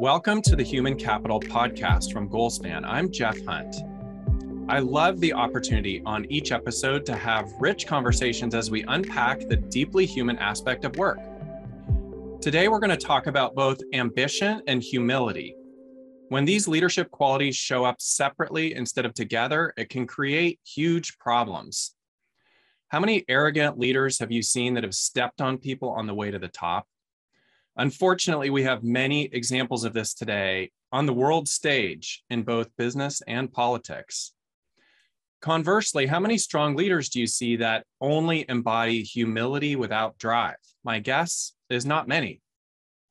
Welcome to the Human Capital Podcast from Goalspan. I'm Jeff Hunt. I love the opportunity on each episode to have rich conversations as we unpack the deeply human aspect of work. Today, we're going to talk about both ambition and humility. When these leadership qualities show up separately instead of together, it can create huge problems. How many arrogant leaders have you seen that have stepped on people on the way to the top? Unfortunately, we have many examples of this today on the world stage in both business and politics. Conversely, how many strong leaders do you see that only embody humility without drive? My guess is not many.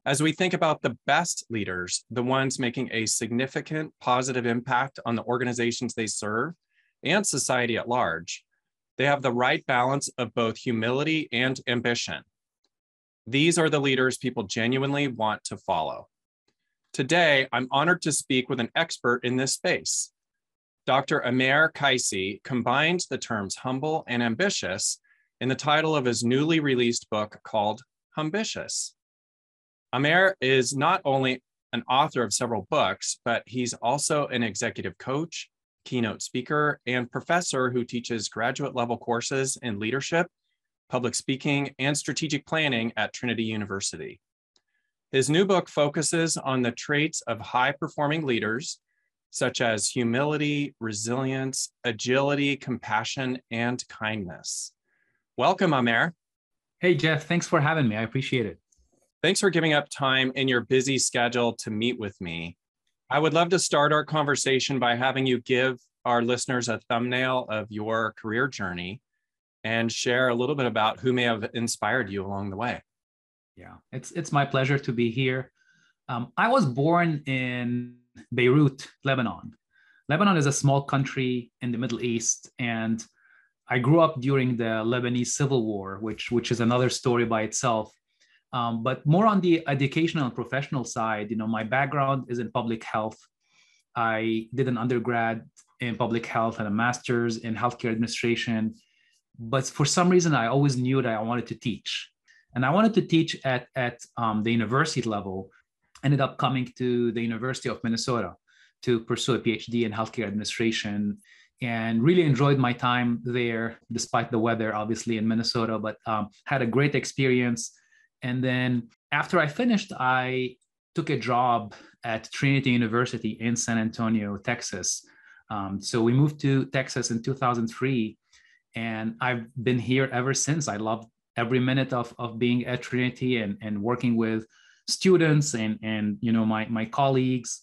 As we think about the best leaders, the ones making a significant positive impact on the organizations they serve and society at large, they have the right balance of both humility and ambition. These are the leaders people genuinely want to follow. Today, I'm honored to speak with an expert in this space. Dr. Amer Kaisi combined the terms humble and ambitious in the title of his newly released book called Humbitious. Amer is not only an author of several books, but he's also an executive coach, keynote speaker, and professor who teaches graduate level courses in leadership, public speaking, and strategic planning at Trinity University. His new book focuses on the traits of high performing leaders, such as humility, resilience, agility, compassion, and kindness. Welcome, Amer. Hey, Jeff. Thanks for having me. I appreciate it. Thanks for giving up time in your busy schedule to meet with me. I would love to start our conversation by having you give our listeners a thumbnail of your career journey and share a little bit about who may have inspired you along the way. Yeah, it's it's my pleasure to be here. Um, I was born in Beirut, Lebanon. Lebanon is a small country in the Middle East, and I grew up during the Lebanese Civil War, which which is another story by itself. Um, but more on the educational and professional side, you know, my background is in public health. I did an undergrad in public health and a master's in healthcare administration. But for some reason, I always knew that I wanted to teach. And I wanted to teach at, at um, the university level. Ended up coming to the University of Minnesota to pursue a PhD in healthcare administration and really enjoyed my time there, despite the weather, obviously, in Minnesota, but um, had a great experience and then after I finished, I took a job at Trinity University in San Antonio, Texas. Um, so we moved to Texas in 2003, and I've been here ever since. I love every minute of, of being at Trinity and, and working with students and, and you know my, my colleagues.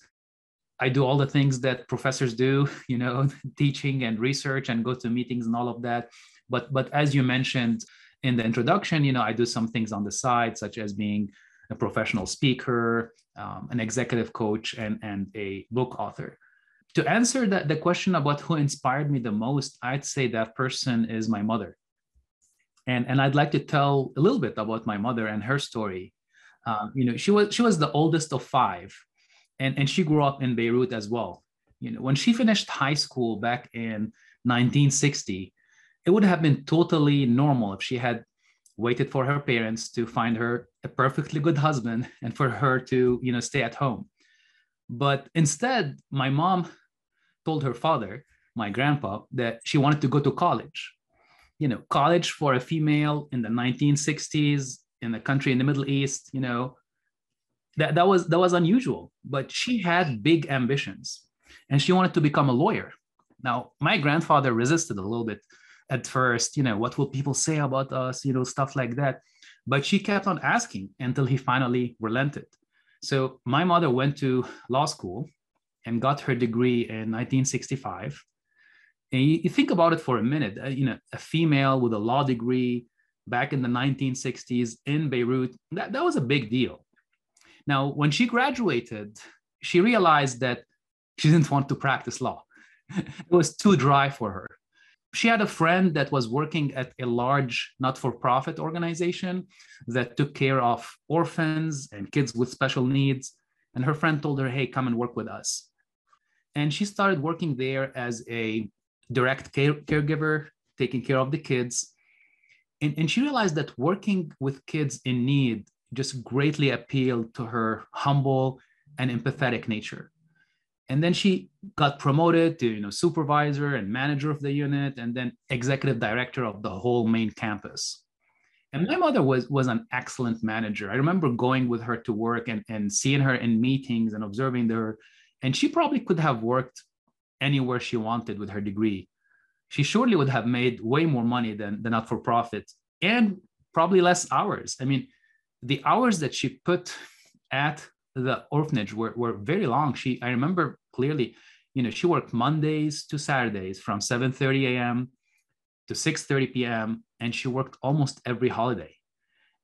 I do all the things that professors do, you know, teaching and research and go to meetings and all of that. But but as you mentioned, in the introduction, you know, I do some things on the side, such as being a professional speaker, um, an executive coach, and, and a book author. To answer that, the question about who inspired me the most, I'd say that person is my mother. And, and I'd like to tell a little bit about my mother and her story. Um, you know, she was she was the oldest of five, and, and she grew up in Beirut as well. You know, when she finished high school back in 1960, it would have been totally normal if she had waited for her parents to find her a perfectly good husband and for her to you know stay at home but instead my mom told her father my grandpa that she wanted to go to college you know college for a female in the 1960s in the country in the middle east you know that, that was that was unusual but she had big ambitions and she wanted to become a lawyer now my grandfather resisted a little bit at first, you know, what will people say about us, you know, stuff like that. But she kept on asking until he finally relented. So my mother went to law school and got her degree in 1965. And you, you think about it for a minute, uh, you know, a female with a law degree back in the 1960s in Beirut, that, that was a big deal. Now, when she graduated, she realized that she didn't want to practice law. it was too dry for her she had a friend that was working at a large not-for-profit organization that took care of orphans and kids with special needs and her friend told her hey come and work with us and she started working there as a direct care, caregiver taking care of the kids and, and she realized that working with kids in need just greatly appealed to her humble and empathetic nature. And then she got promoted to you know supervisor and manager of the unit and then executive director of the whole main campus. And my mother was was an excellent manager. I remember going with her to work and, and seeing her in meetings and observing her. And she probably could have worked anywhere she wanted with her degree. She surely would have made way more money than the not-for-profit and probably less hours. I mean, the hours that she put at the orphanage were, were very long. She I remember clearly, you know, she worked Mondays to Saturdays from 7:30 a.m. to 6:30 p.m. and she worked almost every holiday.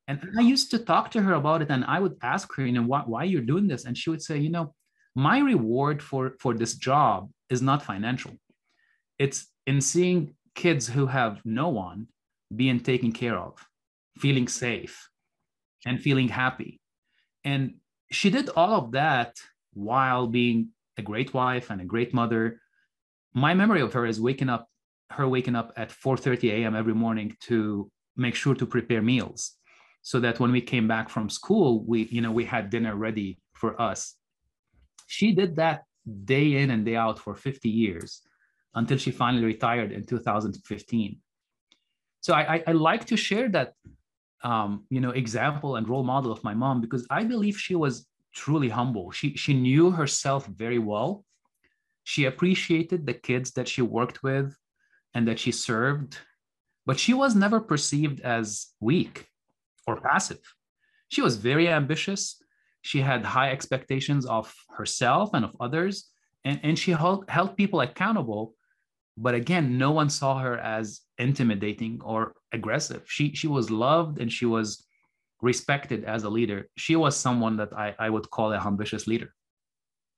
And I used to talk to her about it and I would ask her, you know, why, why you're doing this? And she would say, you know, my reward for, for this job is not financial. It's in seeing kids who have no one being taken care of, feeling safe, and feeling happy. And she did all of that while being a great wife and a great mother. My memory of her is waking up, her waking up at 4:30 a.m. every morning to make sure to prepare meals, so that when we came back from school, we, you know, we had dinner ready for us. She did that day in and day out for 50 years until she finally retired in 2015. So I, I, I like to share that um, you know example and role model of my mom because I believe she was truly humble. She she knew herself very well. She appreciated the kids that she worked with and that she served, but she was never perceived as weak or passive. She was very ambitious. She had high expectations of herself and of others, and, and she held, held people accountable. But again, no one saw her as intimidating or aggressive. She she was loved and she was respected as a leader. She was someone that I, I would call a humbitious leader.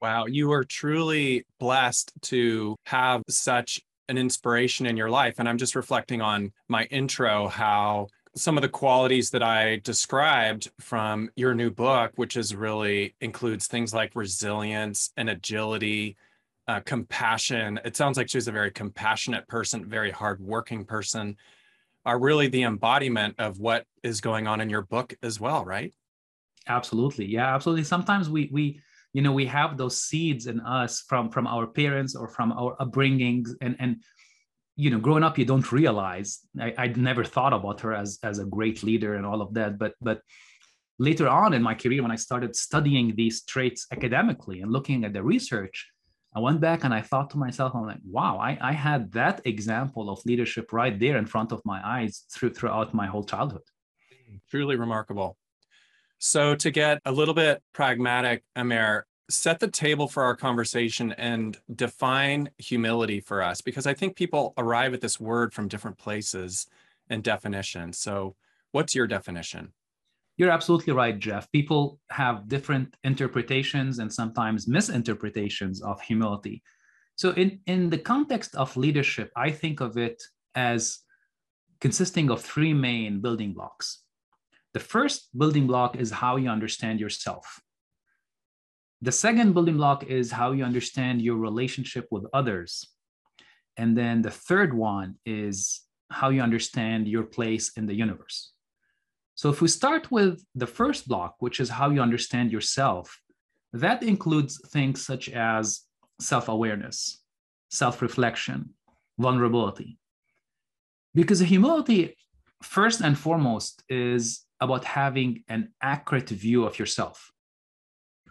Wow, you are truly blessed to have such an inspiration in your life. And I'm just reflecting on my intro, how some of the qualities that I described from your new book, which is really includes things like resilience and agility, uh, compassion. It sounds like she's a very compassionate person, very hardworking person, are really the embodiment of what is going on in your book as well, right? Absolutely. Yeah, absolutely. Sometimes we we you know we have those seeds in us from from our parents or from our upbringings and and you know growing up you don't realize I, i'd never thought about her as as a great leader and all of that but but later on in my career when i started studying these traits academically and looking at the research I went back and I thought to myself, I'm like, wow, I, I had that example of leadership right there in front of my eyes through, throughout my whole childhood. Truly remarkable. So, to get a little bit pragmatic, Amer, set the table for our conversation and define humility for us, because I think people arrive at this word from different places and definitions. So, what's your definition? You're absolutely right, Jeff. People have different interpretations and sometimes misinterpretations of humility. So, in, in the context of leadership, I think of it as consisting of three main building blocks. The first building block is how you understand yourself. The second building block is how you understand your relationship with others. And then the third one is how you understand your place in the universe. So if we start with the first block, which is how you understand yourself, that includes things such as self-awareness, self-reflection, vulnerability. Because humility, first and foremost, is about having an accurate view of yourself.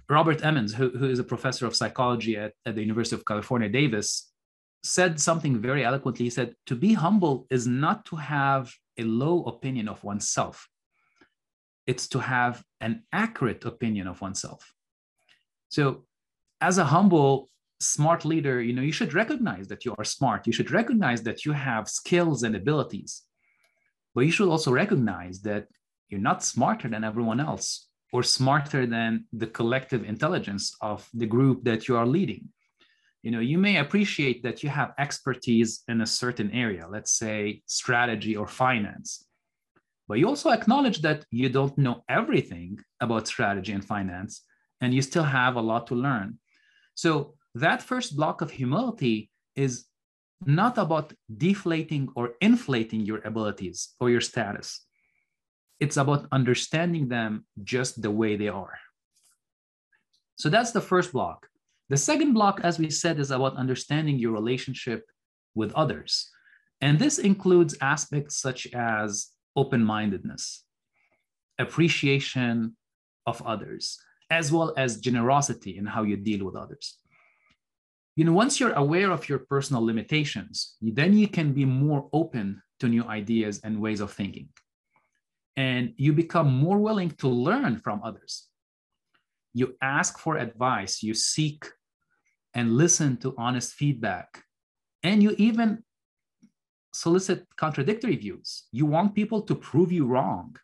Robert Emmons, who, who is a professor of psychology at, at the University of California, Davis, said something very eloquently. He said, To be humble is not to have a low opinion of oneself, it's to have an accurate opinion of oneself. So, as a humble, smart leader, you know, you should recognize that you are smart. You should recognize that you have skills and abilities. But you should also recognize that you're not smarter than everyone else or smarter than the collective intelligence of the group that you are leading. You know, you may appreciate that you have expertise in a certain area, let's say strategy or finance but you also acknowledge that you don't know everything about strategy and finance, and you still have a lot to learn. So, that first block of humility is not about deflating or inflating your abilities or your status. It's about understanding them just the way they are. So that's the first block. The second block, as we said, is about understanding your relationship with others. And this includes aspects such as open mindedness, appreciation of others, as well as generosity in how you deal with others. You know, once you're aware of your personal limitations, then you can be more open to new ideas and ways of thinking. And you become more willing to learn from others. You ask for advice, you seek and listen to honest feedback, and you even solicit contradictory views. You want people to prove you wrong.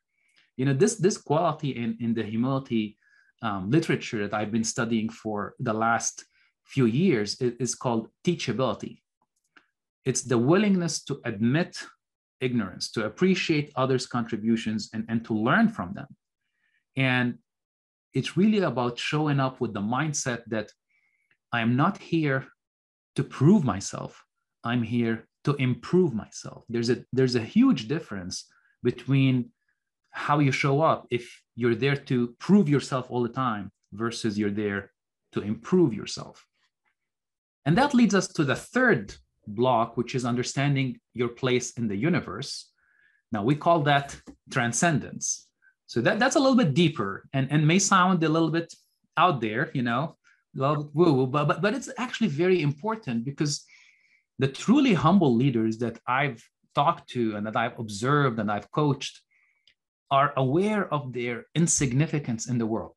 You know, this, this quality in, in the humility um, literature that I've been studying for the last few years is, is called teachability. It's the willingness to admit ignorance, to appreciate others' contributions and, and to learn from them. And it's really about showing up with the mindset that I am not here to prove myself. I'm here to improve myself. There's a there's a huge difference between how you show up if you're there to prove yourself all the time versus you're there to improve yourself. And that leads us to the third block, which is understanding your place in the universe. Now we call that transcendence. So that, that's a little bit deeper and, and may sound a little bit out there, you know, woo woo, but, but, but it's actually very important because the truly humble leaders that I've talked to and that I've observed and I've coached are aware of their insignificance in the world.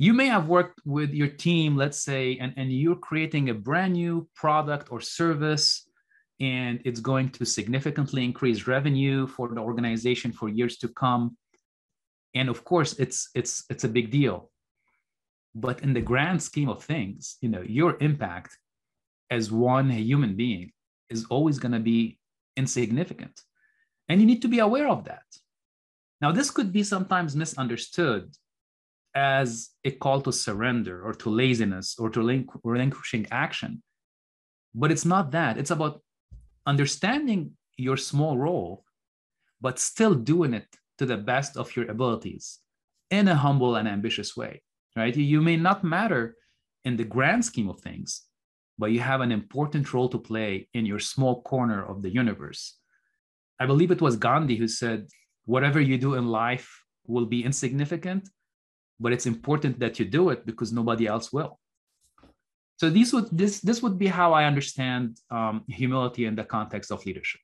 You may have worked with your team, let's say, and, and you're creating a brand new product or service, and it's going to significantly increase revenue for the organization for years to come. And of course, it's it's it's a big deal. But in the grand scheme of things, you know, your impact as one human being is always going to be insignificant. And you need to be aware of that. Now, this could be sometimes misunderstood as a call to surrender or to laziness or to relinquishing action. But it's not that. It's about understanding your small role, but still doing it to the best of your abilities in a humble and ambitious way, right? You may not matter in the grand scheme of things, but you have an important role to play in your small corner of the universe. I believe it was Gandhi who said, whatever you do in life will be insignificant, but it's important that you do it because nobody else will. So these would this this would be how I understand um, humility in the context of leadership.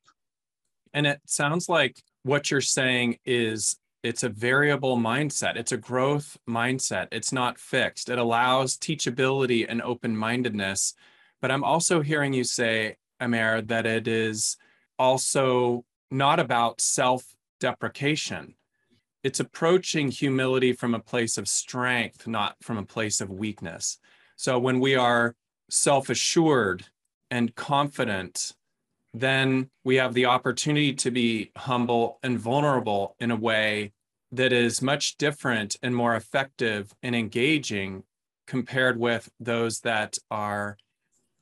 And it sounds like what you're saying is it's a variable mindset. It's a growth mindset. It's not fixed. It allows teachability and open mindedness but I'm also hearing you say, Amer, that it is also not about self deprecation. It's approaching humility from a place of strength, not from a place of weakness. So when we are self assured and confident, then we have the opportunity to be humble and vulnerable in a way that is much different and more effective and engaging compared with those that are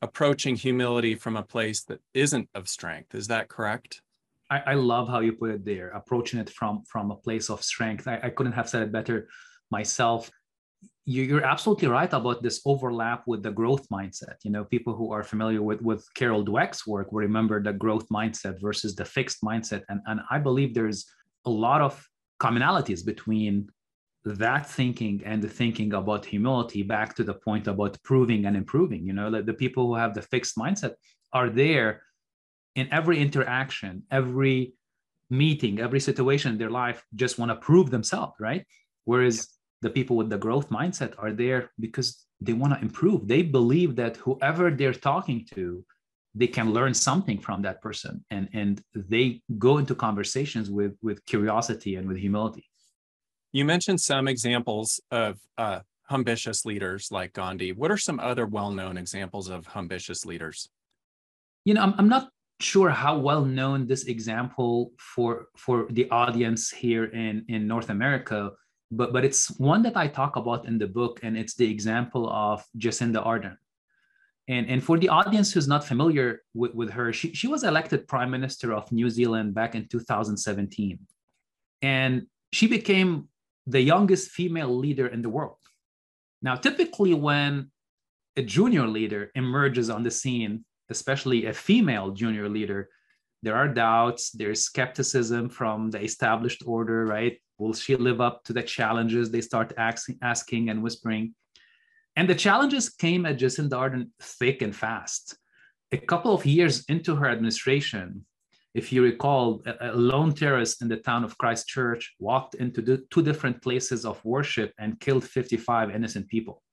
approaching humility from a place that isn't of strength. Is that correct? I, I love how you put it there, approaching it from from a place of strength. I, I couldn't have said it better myself. You, you're absolutely right about this overlap with the growth mindset. You know, people who are familiar with with Carol Dweck's work will remember the growth mindset versus the fixed mindset, and and I believe there's a lot of commonalities between that thinking and the thinking about humility back to the point about proving and improving you know like the people who have the fixed mindset are there in every interaction every meeting every situation in their life just want to prove themselves right whereas the people with the growth mindset are there because they want to improve they believe that whoever they're talking to they can learn something from that person and and they go into conversations with with curiosity and with humility you mentioned some examples of uh, humbitious leaders like Gandhi. What are some other well-known examples of humbitious leaders? You know, I'm, I'm not sure how well known this example for for the audience here in in North America, but but it's one that I talk about in the book, and it's the example of Jacinda Ardern. And, and for the audience who's not familiar with, with her, she, she was elected Prime Minister of New Zealand back in 2017. And she became the youngest female leader in the world. Now, typically, when a junior leader emerges on the scene, especially a female junior leader, there are doubts, there's skepticism from the established order, right? Will she live up to the challenges? They start asking, asking and whispering. And the challenges came at Jacinda Ardern thick and fast. A couple of years into her administration, if you recall, a, lone terrorist in the town of Christchurch walked into two different places of worship and killed 55 innocent people.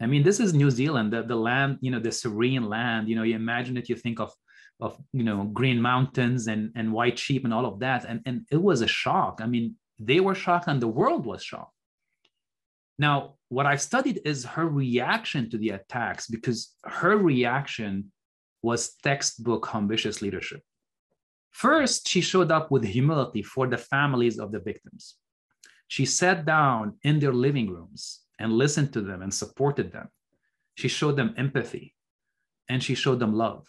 I mean, this is New Zealand, the, the land, you know, the serene land. You know, you imagine it, you think of, of you know, green mountains and, and white sheep and all of that. And, and it was a shock. I mean, they were shocked and the world was shocked. Now, what I've studied is her reaction to the attacks because her reaction was textbook humbitious leadership. First, she showed up with humility for the families of the victims. She sat down in their living rooms and listened to them and supported them. She showed them empathy and she showed them love.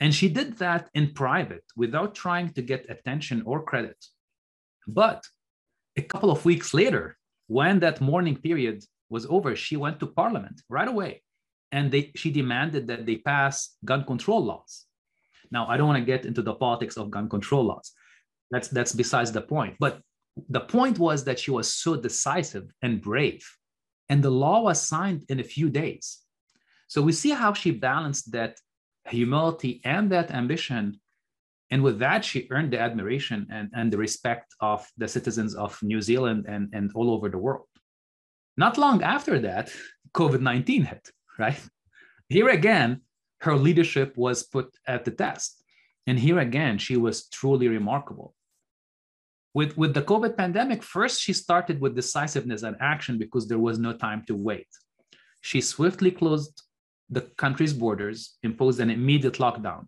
And she did that in private without trying to get attention or credit. But a couple of weeks later, when that mourning period was over, she went to parliament right away and they, she demanded that they pass gun control laws. Now, I don't want to get into the politics of gun control laws. That's that's besides the point. But the point was that she was so decisive and brave, and the law was signed in a few days. So we see how she balanced that humility and that ambition. And with that, she earned the admiration and, and the respect of the citizens of New Zealand and, and all over the world. Not long after that, COVID 19 hit, right? Here again, her leadership was put at the test. And here again, she was truly remarkable. With, with the COVID pandemic, first she started with decisiveness and action because there was no time to wait. She swiftly closed the country's borders, imposed an immediate lockdown.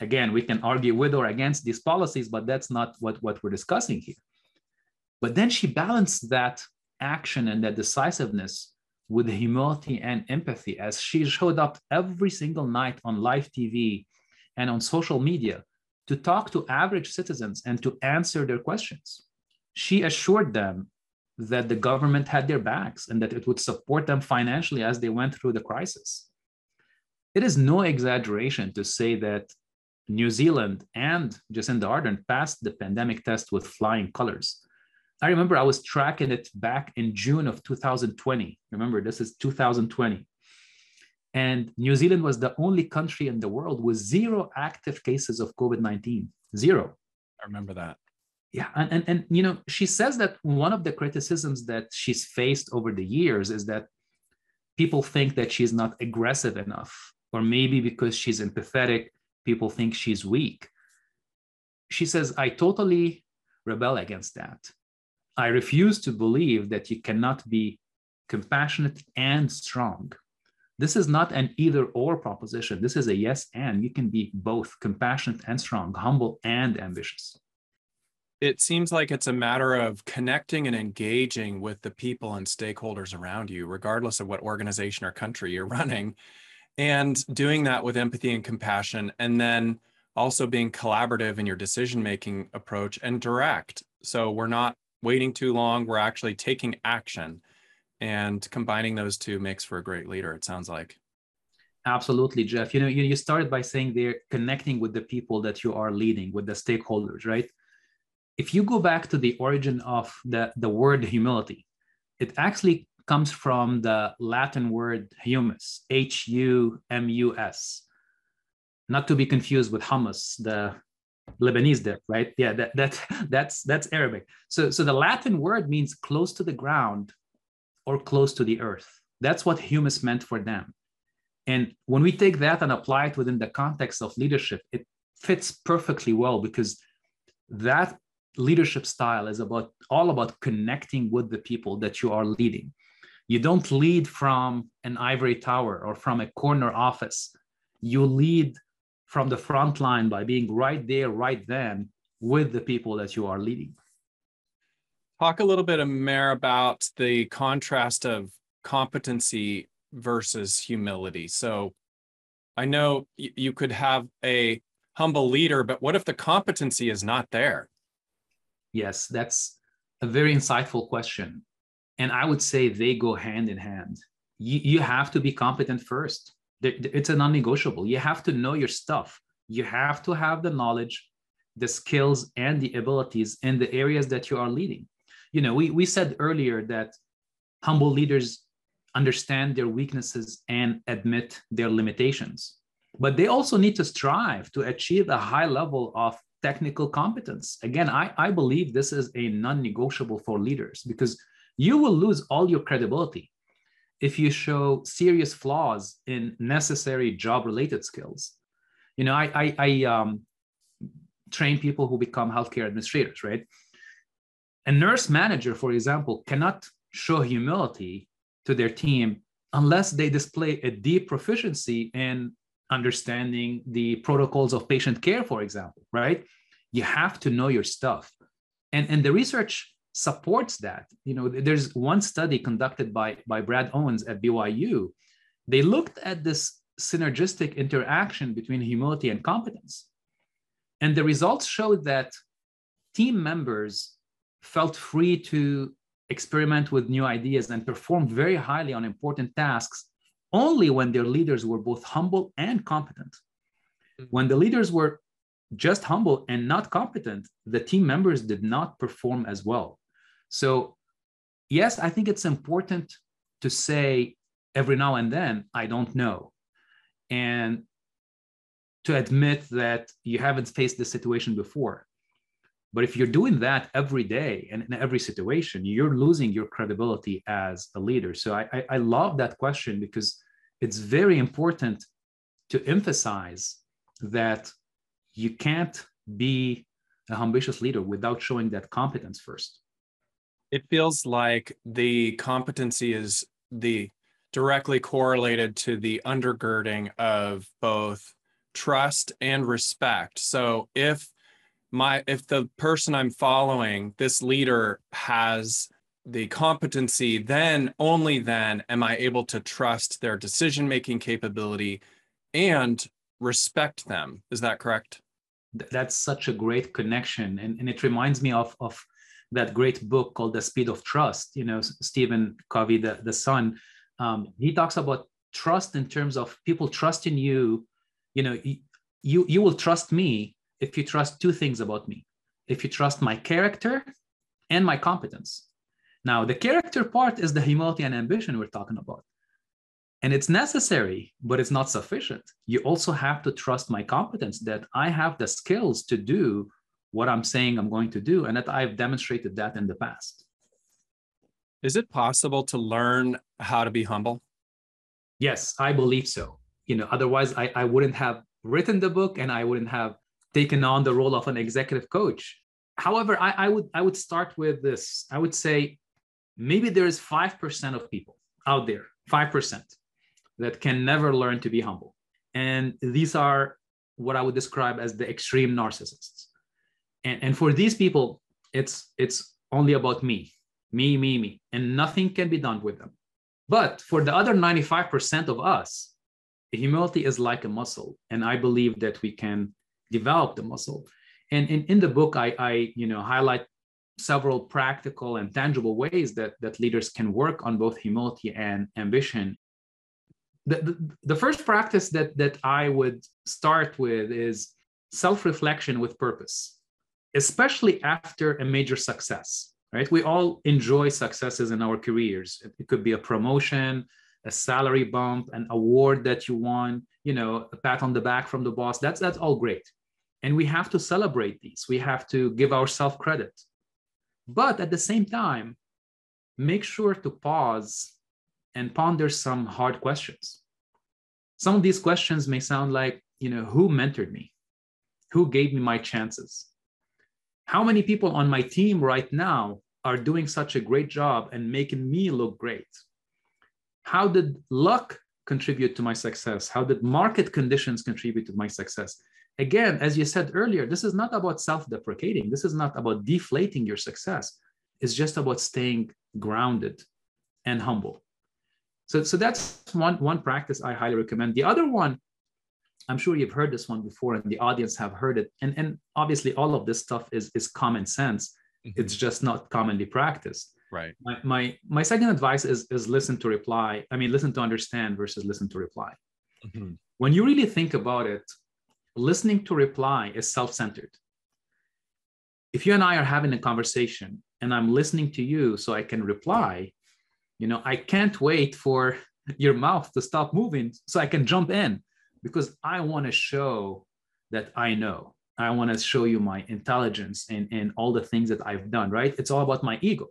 Again, we can argue with or against these policies, but that's not what, what we're discussing here. But then she balanced that action and that decisiveness with humility and empathy as she showed up every single night on live TV and on social media to talk to average citizens and to answer their questions. She assured them that the government had their backs and that it would support them financially as they went through the crisis. It is no exaggeration to say that New Zealand and Jacinda Ardern passed the pandemic test with flying colors. I remember I was tracking it back in June of 2020. Remember, this is 2020. And New Zealand was the only country in the world with zero active cases of COVID 19. Zero. I remember that. Yeah. And, and, and, you know, she says that one of the criticisms that she's faced over the years is that people think that she's not aggressive enough, or maybe because she's empathetic, people think she's weak. She says, I totally rebel against that. I refuse to believe that you cannot be compassionate and strong. This is not an either or proposition. This is a yes and. You can be both compassionate and strong, humble and ambitious. It seems like it's a matter of connecting and engaging with the people and stakeholders around you, regardless of what organization or country you're running, and doing that with empathy and compassion, and then also being collaborative in your decision making approach and direct. So we're not waiting too long. We're actually taking action. And combining those two makes for a great leader, it sounds like. Absolutely, Jeff. You know, you, you started by saying they're connecting with the people that you are leading, with the stakeholders, right? If you go back to the origin of the, the word humility, it actually comes from the Latin word humus, H U M U S, not to be confused with hummus, the Lebanese dip, right? Yeah, that, that that's that's Arabic. So so the Latin word means close to the ground or close to the earth. That's what humus meant for them. And when we take that and apply it within the context of leadership, it fits perfectly well because that leadership style is about all about connecting with the people that you are leading. You don't lead from an ivory tower or from a corner office. You lead from the front line by being right there, right then with the people that you are leading. Talk a little bit, Amer, about the contrast of competency versus humility. So I know you could have a humble leader, but what if the competency is not there? Yes, that's a very insightful question. And I would say they go hand in hand. You, you have to be competent first. It's a non negotiable. You have to know your stuff. You have to have the knowledge, the skills, and the abilities in the areas that you are leading. You know, we, we said earlier that humble leaders understand their weaknesses and admit their limitations. But they also need to strive to achieve a high level of technical competence. Again, I, I believe this is a non negotiable for leaders because you will lose all your credibility if you show serious flaws in necessary job related skills. You know, I, I, I um, train people who become healthcare administrators, right? A nurse manager, for example, cannot show humility to their team unless they display a deep proficiency in understanding the protocols of patient care, for example, right? You have to know your stuff. And, and the research supports that. You know, there's one study conducted by, by Brad Owens at BYU. They looked at this synergistic interaction between humility and competence. And the results showed that team members felt free to experiment with new ideas and perform very highly on important tasks only when their leaders were both humble and competent. Mm-hmm. When the leaders were just humble and not competent, the team members did not perform as well. So, yes, I think it's important to say every now and then, I don't know. And to admit that you haven't faced this situation before. But if you're doing that every day and in every situation, you're losing your credibility as a leader. So I, I, I love that question because it's very important to emphasize that you can't be a humbitious leader without showing that competence first. It feels like the competency is the directly correlated to the undergirding of both trust and respect. So if my if the person i'm following this leader has the competency then only then am i able to trust their decision making capability and respect them. Is that correct? That's such a great connection. And, and it reminds me of of that great book called the speed of trust you know stephen covey the, the son um, he talks about trust in terms of people trusting you you know you you will trust me if you trust two things about me if you trust my character and my competence. Now, the character part is the humility and ambition we're talking about. And it's necessary, but it's not sufficient. You also have to trust my competence that I have the skills to do what I'm saying I'm going to do, and that I've demonstrated that in the past. Is it possible to learn how to be humble? Yes, I believe so. You know, otherwise I, I wouldn't have written the book and I wouldn't have taken on the role of an executive coach. However, I, I would I would start with this. I would say maybe there is five percent of people out there, five percent, that can never learn to be humble, and these are what I would describe as the extreme narcissists. And, and for these people, it's it's only about me, me, me, me, and nothing can be done with them. But for the other 95% of us, humility is like a muscle. And I believe that we can develop the muscle. And in, the book, I, I you know highlight several practical and tangible ways that, that leaders can work on both humility and ambition. The, the, the first practice that, that I would start with is self-reflection with purpose, especially after a major success, right? We all enjoy successes in our careers. It could be a promotion, a salary bump, an award that you won, you know, a pat on the back from the boss. That's that's all great. And we have to celebrate these. We have to give ourselves credit. But at the same time, make sure to pause and ponder some hard questions. Some of these questions may sound like, you know, who mentored me? Who gave me my chances? How many people on my team right now are doing such a great job and making me look great? How did luck contribute to my success? How did market conditions contribute to my success? Again, as you said earlier, this is not about self deprecating. This is not about deflating your success. It's just about staying grounded and humble. So, so that's one, one practice I highly recommend. The other one, I'm sure you've heard this one before and the audience have heard it. And, and obviously, all of this stuff is, is common sense. Mm-hmm. It's just not commonly practiced. Right. My, my my second advice is is listen to reply. I mean, listen to understand versus listen to reply. Mm-hmm. When you really think about it, listening to reply is self-centered. If you and I are having a conversation and I'm listening to you so I can reply, you know, I can't wait for your mouth to stop moving so I can jump in because I want to show that I know. I want to show you my intelligence and, and all the things that I've done, right? It's all about my ego.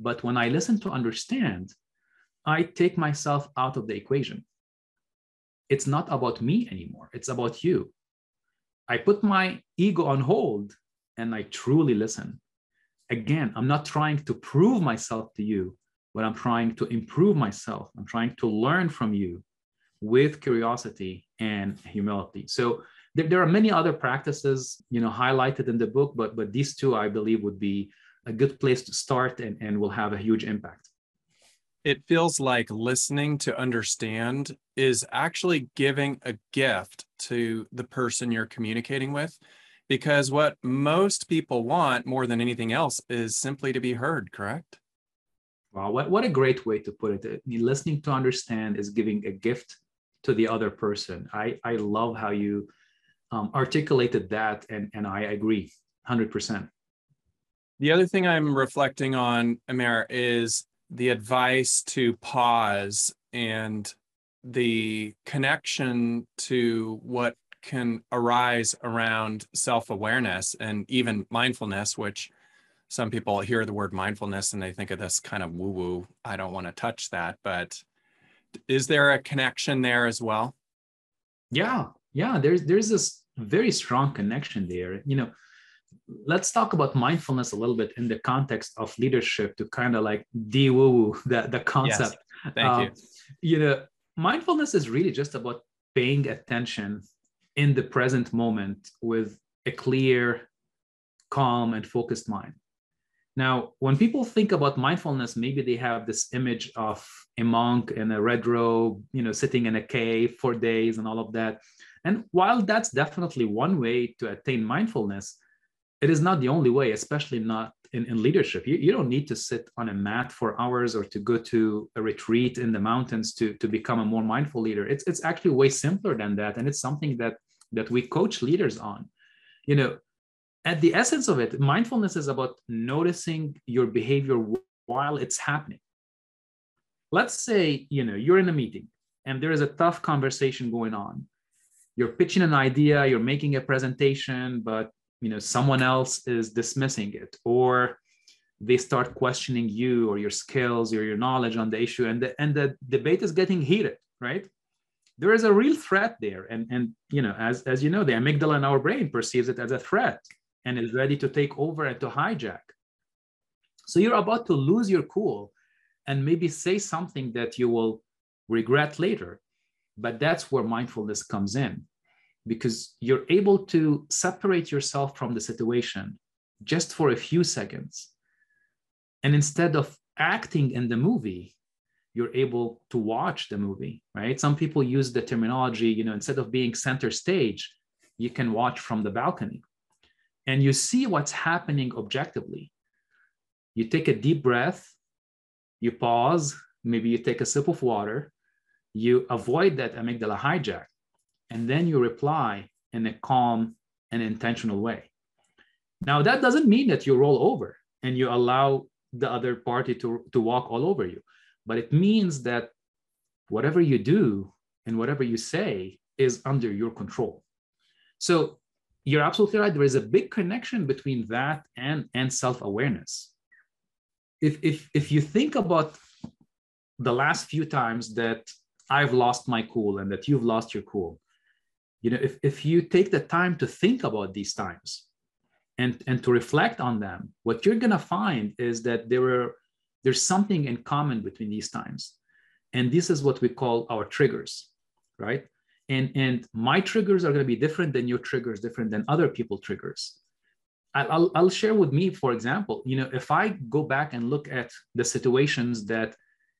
But when I listen to understand, I take myself out of the equation. It's not about me anymore, it's about you. I put my ego on hold and I truly listen. Again, I'm not trying to prove myself to you, but I'm trying to improve myself. I'm trying to learn from you with curiosity and humility. So there, there, are many other practices, you know, highlighted in the book, but but these two I believe would be a good place to start and, and will have a huge impact. It feels like listening to understand is actually giving a gift to the person you're communicating with. Because what most people want more than anything else is simply to be heard, correct? Wow, what, what a great way to put it. I mean, listening to understand is giving a gift to the other person. I, I love how you um, articulated that, and, and I agree 100%. The other thing I'm reflecting on, Amer, is the advice to pause and the connection to what can arise around self awareness and even mindfulness, which some people hear the word mindfulness and they think of this kind of woo woo. I don't want to touch that. But is there a connection there as well? Yeah. Yeah. There's, there's this very strong connection there. You know, let's talk about mindfulness a little bit in the context of leadership to kind of like de-woo the, the concept. Yes. Thank um, you. You know, mindfulness is really just about paying attention in the present moment with a clear, calm, and focused mind. Now, when people think about mindfulness, maybe they have this image of a monk in a red robe, you know, sitting in a cave for days and all of that. And while that's definitely one way to attain mindfulness, it is not the only way, especially not in, in leadership. You, you don't need to sit on a mat for hours or to go to a retreat in the mountains to, to become a more mindful leader. It's, it's actually way simpler than that. And it's something that, that we coach leaders on. You know, at the essence of it, mindfulness is about noticing your behavior while it's happening. Let's say, you know, you're in a meeting and there is a tough conversation going on. You're pitching an idea, you're making a presentation, but you know someone else is dismissing it or they start questioning you or your skills or your knowledge on the issue and the, and the debate is getting heated right? There is a real threat there and and you know as as you know the amygdala in our brain perceives it as a threat and is ready to take over and to hijack. So you're about to lose your cool and maybe say something that you will regret later but that's where mindfulness comes in because you're able to separate yourself from the situation just for a few seconds. And instead of acting in the movie, you're able to watch the movie, right? Some people use the terminology, you know, instead of being center stage, you can watch from the balcony and you see what's happening objectively. You take a deep breath, you pause, maybe you take a sip of water, you avoid that amygdala hijack and then you reply in a calm and intentional way. Now, that doesn't mean that you roll over and you allow the other party to, to walk all over you, but it means that whatever you do and whatever you say is under your control. So you're absolutely right. There is a big connection between that and, and self-awareness. If, if, if you think about the last few times that I've lost my cool and that you've lost your cool, you know if, if you take the time to think about these times and and to reflect on them what you're going to find is that there are there's something in common between these times. And this is what we call our triggers right? And and my triggers are going to be different than your triggers different than other people triggers. I'll, I'll share with me for example you know if i go back and look at the situations that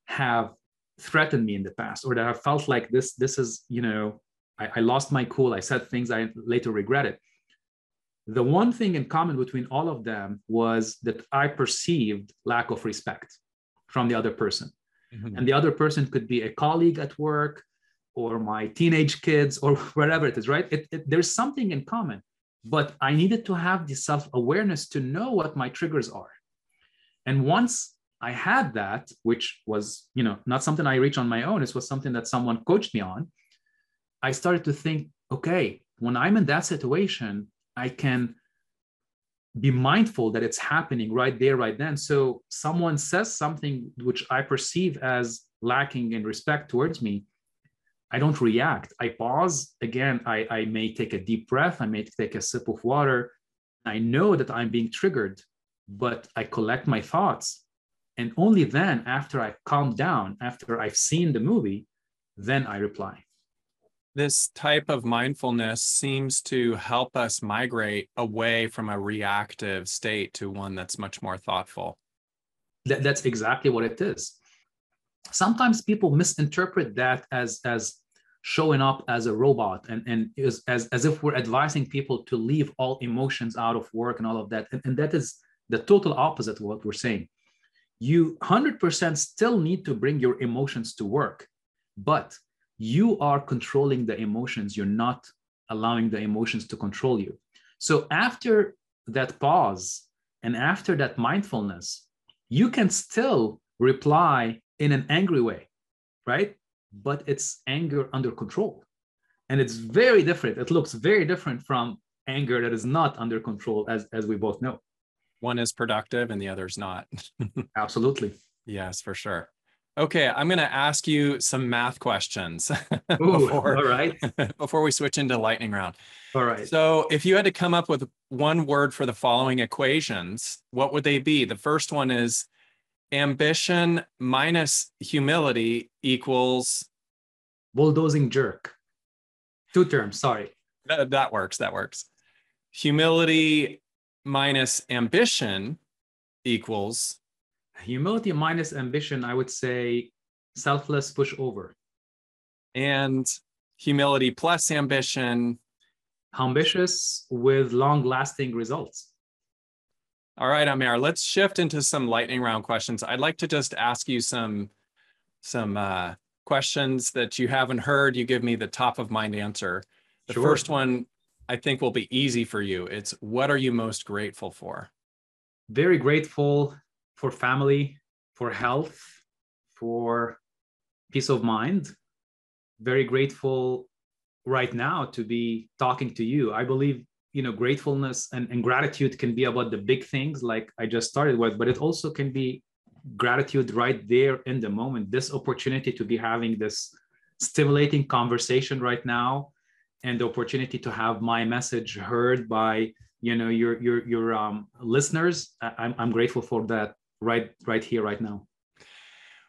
have threatened me in the past or that i felt like this this is you know I, I lost my cool. I said things I later regretted. the one thing in common between all of them was that I perceived lack of respect from the other person. Mm-hmm. And the other person could be a colleague at work or my teenage kids or wherever it is, right? It, it, there's something in common, but I needed to have the self awareness to know what my triggers are. And once I had that, which was, you know, not something I reached on my own, it was something that someone coached me on. I started to think, okay, when I'm in that situation, I can be mindful that it's happening right there, right then. So someone says something which I perceive as lacking in respect towards me. I don't react. I pause. Again, I, I may take a deep breath. I may take a sip of water. I know that I'm being triggered, but I collect my thoughts. And only then, after I calm down, after I've seen the movie, then I reply this type of mindfulness seems to help us migrate away from a reactive state to one that's much more thoughtful. That, that's exactly what it is. Sometimes people misinterpret that as, as showing up as a robot and, and is, as, as if we're advising people to leave all emotions out of work and all of that. And, and that is the total opposite of what we're saying. You 100% still need to bring your emotions to work, but you are controlling the emotions. You're not allowing the emotions to control you. So after that pause and after that mindfulness, you can still reply in an angry way, right? But it's anger under control. And it's very different. It looks very different from anger that is not under control, as, as we both know. One is productive and the other is not. Absolutely. Yes, for sure. Okay, I'm going to ask you some math questions Ooh, before, all right. before we switch into lightning round. All right. So, if you had to come up with one word for the following equations, what would they be? The first one is ambition minus humility equals bulldozing jerk. Two terms, sorry. That, that works. That works. Humility minus ambition equals humility minus ambition, I would say selfless pushover. And humility plus ambition. Ambitious with long lasting results. All right, Amer, let's shift into some lightning round questions. I'd like to just ask you some, some uh, questions that you haven't heard. You give me the top of mind answer. The sure. first one I think will be easy for you. It's what are you most grateful for? Very grateful for family, for health, for peace of mind. Very grateful right now to be talking to you. I believe you know gratefulness and, and gratitude can be about the big things like I just started with, but it also can be gratitude right there in the moment. This opportunity to be having this stimulating conversation right now and the opportunity to have my message heard by you know your your your um, listeners I'm, I'm grateful for that right right here right now.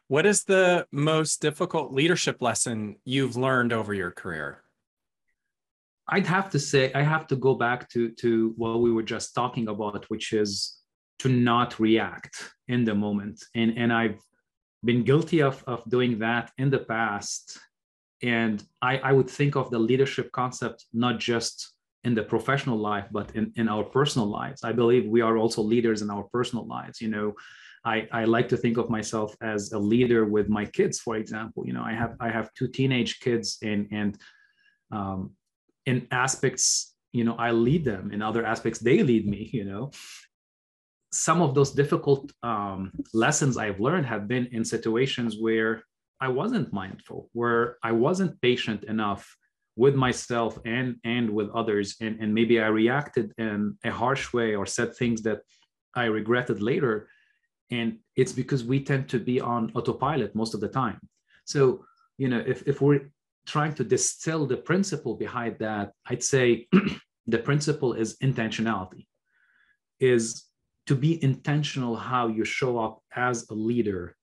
What is the most difficult leadership lesson you've learned over your career? I'd have to say i have to go back to to what we were just talking about which is to not react in the moment. And and i've been guilty of of doing that in the past. And i i would think of the leadership concept not just in the professional life but in, in our personal lives. I believe we are also leaders in our personal lives you know I, I like to think of myself as a leader with my kids for example. You know i have i have two teenage kids and and um, in aspects you know i lead them. In other aspects they lead me you know. Some of those difficult um, lessons i've learned have been in situations where i wasn't mindful where i wasn't patient enough with myself and and with others. And, and maybe i reacted in a harsh way or said things that i regretted later and it's because we tend to be on autopilot most of the time. So you know if, if we're trying to distill the principle behind that i'd say the principle is intentionality is to be intentional how you show up as a leader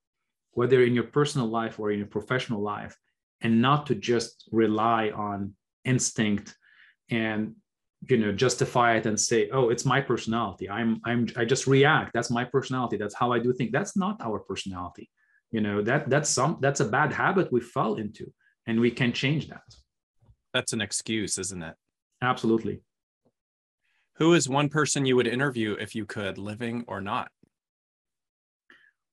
whether in your personal life or in your professional life and not to just rely on instinct and you know justify it and say oh it's my personality. I'm i'm i just react. That's my personality. That's how i do things. That's not our personality. You know that that's some that's a bad habit we fell into and we can change that. That's an excuse isn't it? Absolutely. Who is one person you would interview if you could, living or not?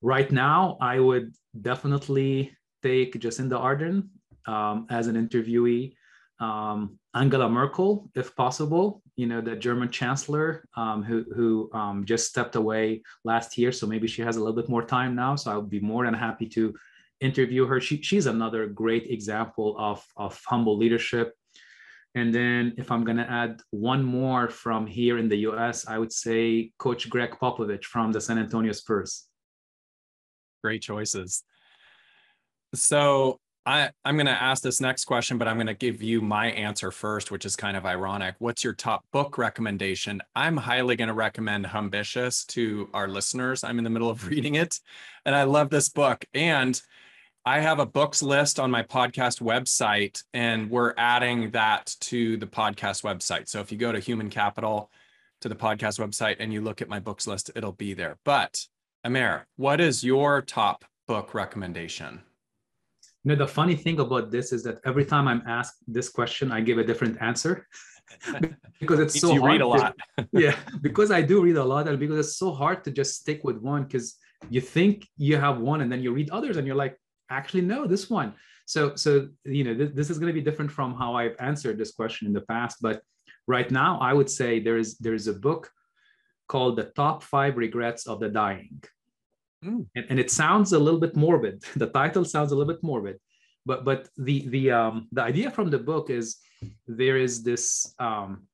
Right now, I would definitely take Jacinda Ardern um, as an interviewee. Um, Angela Merkel, if possible, you know, the German chancellor um, who, who um, just stepped away last year. So maybe she has a little bit more time now. So I'll be more than happy to interview her. She, she's another great example of, of humble leadership. And then if I'm going to add one more from here in the US, I would say Coach Gregg Popovich from the San Antonio Spurs. Great choices. So I, I'm going to ask this next question, but I'm going to give you my answer first, which is kind of ironic. What's your top book recommendation? I'm highly going to recommend Humbitious to our listeners. I'm in the middle of reading it, and I love this book. And I have a books list on my podcast website, and we're adding that to the podcast website. So if you go to Human Capital to the podcast website and you look at my books list, it'll be there. But Amer, what is your top book recommendation? You know, the funny thing about this is that every time I'm asked this question, I give a different answer because it's so you hard read a lot. To, yeah, because I do read a lot, and because it's so hard to just stick with one because you think you have one, and then you read others, and you're like, actually, no, this one. So, so you know, this, this is going to be different from how I've answered this question in the past. But right now, I would say there is there is a book called "The Top Five Regrets of the Dying." Mm. And, and, it sounds a little bit morbid. The title sounds a little bit morbid, but but the the um, the idea from the book is there is this um,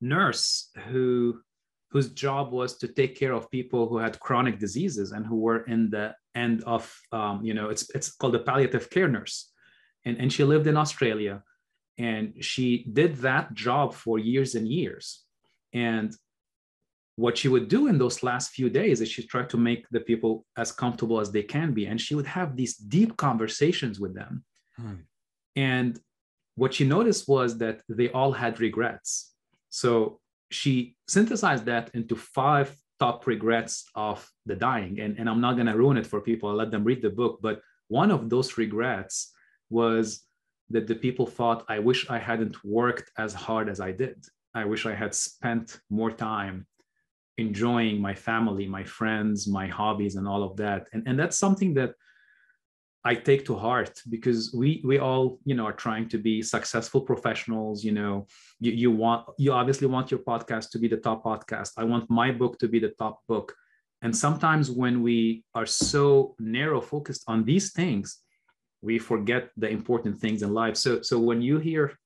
nurse who whose job was to take care of people who had chronic diseases and who were in the end of um, you know it's it's called a palliative care nurse, and and she lived in Australia, and she did that job for years and years, and what she would do in those last few days is she tried to make the people as comfortable as they can be and she would have these deep conversations with them. Hmm. and what she noticed was that they all had regrets. So she synthesized that into five top regrets of the dying. And, and i'm not going to ruin it for people. I'll let them read the book. But one of those regrets was that the people thought i wish i hadn't worked as hard as i did. I wish i had spent more time enjoying my family, my friends, my hobbies, and all of that. And, and that's something that I take to heart because we we all you know are trying to be successful professionals. You know, you, you want you obviously want your podcast to be the top podcast. I want my book to be the top book. And sometimes when we are so narrow focused on these things, we forget the important things in life. So so when you hear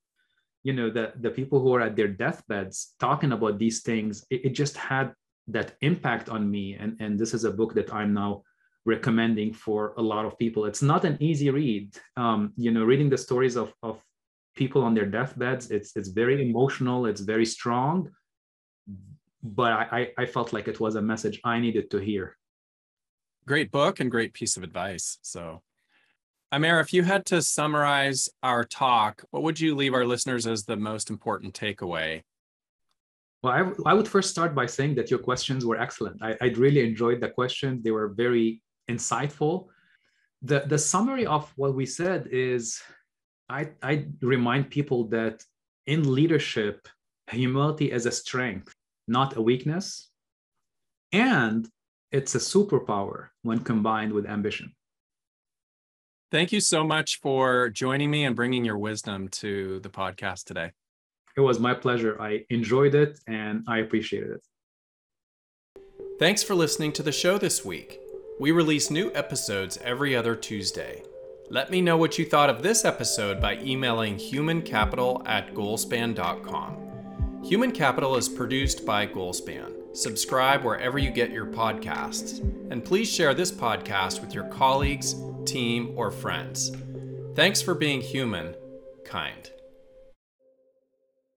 you know the the people who are at their deathbeds talking about these things it, it, just had that impact on me. And and this is a book that i'm now recommending for a lot of people. It's not an easy read. Um, you know reading the stories of of people on their deathbeds it's it's very emotional it's very strong. But i i felt like it was a message i needed to hear. Great book and great piece of advice. So Amer, if you had to summarize our talk, what would you leave our listeners as the most important takeaway? Well, I, I would first start by saying that your questions were excellent. I, I really enjoyed the questions. They were very insightful. The, the summary of what we said is I, I remind people that in leadership, humility is a strength, not a weakness. And it's a superpower when combined with ambition. Thank you so much for joining me and bringing your wisdom to the podcast today. It was my pleasure. I enjoyed it and I appreciated it. Thanks for listening to the show this week. We release new episodes every other Tuesday. Let me know what you thought of this episode by emailing humancapital at goalspan.com. Human Capital is produced by Goalspan. Subscribe wherever you get your podcasts. And please share this podcast with your colleagues, team, or friends. Thanks for being human, kind.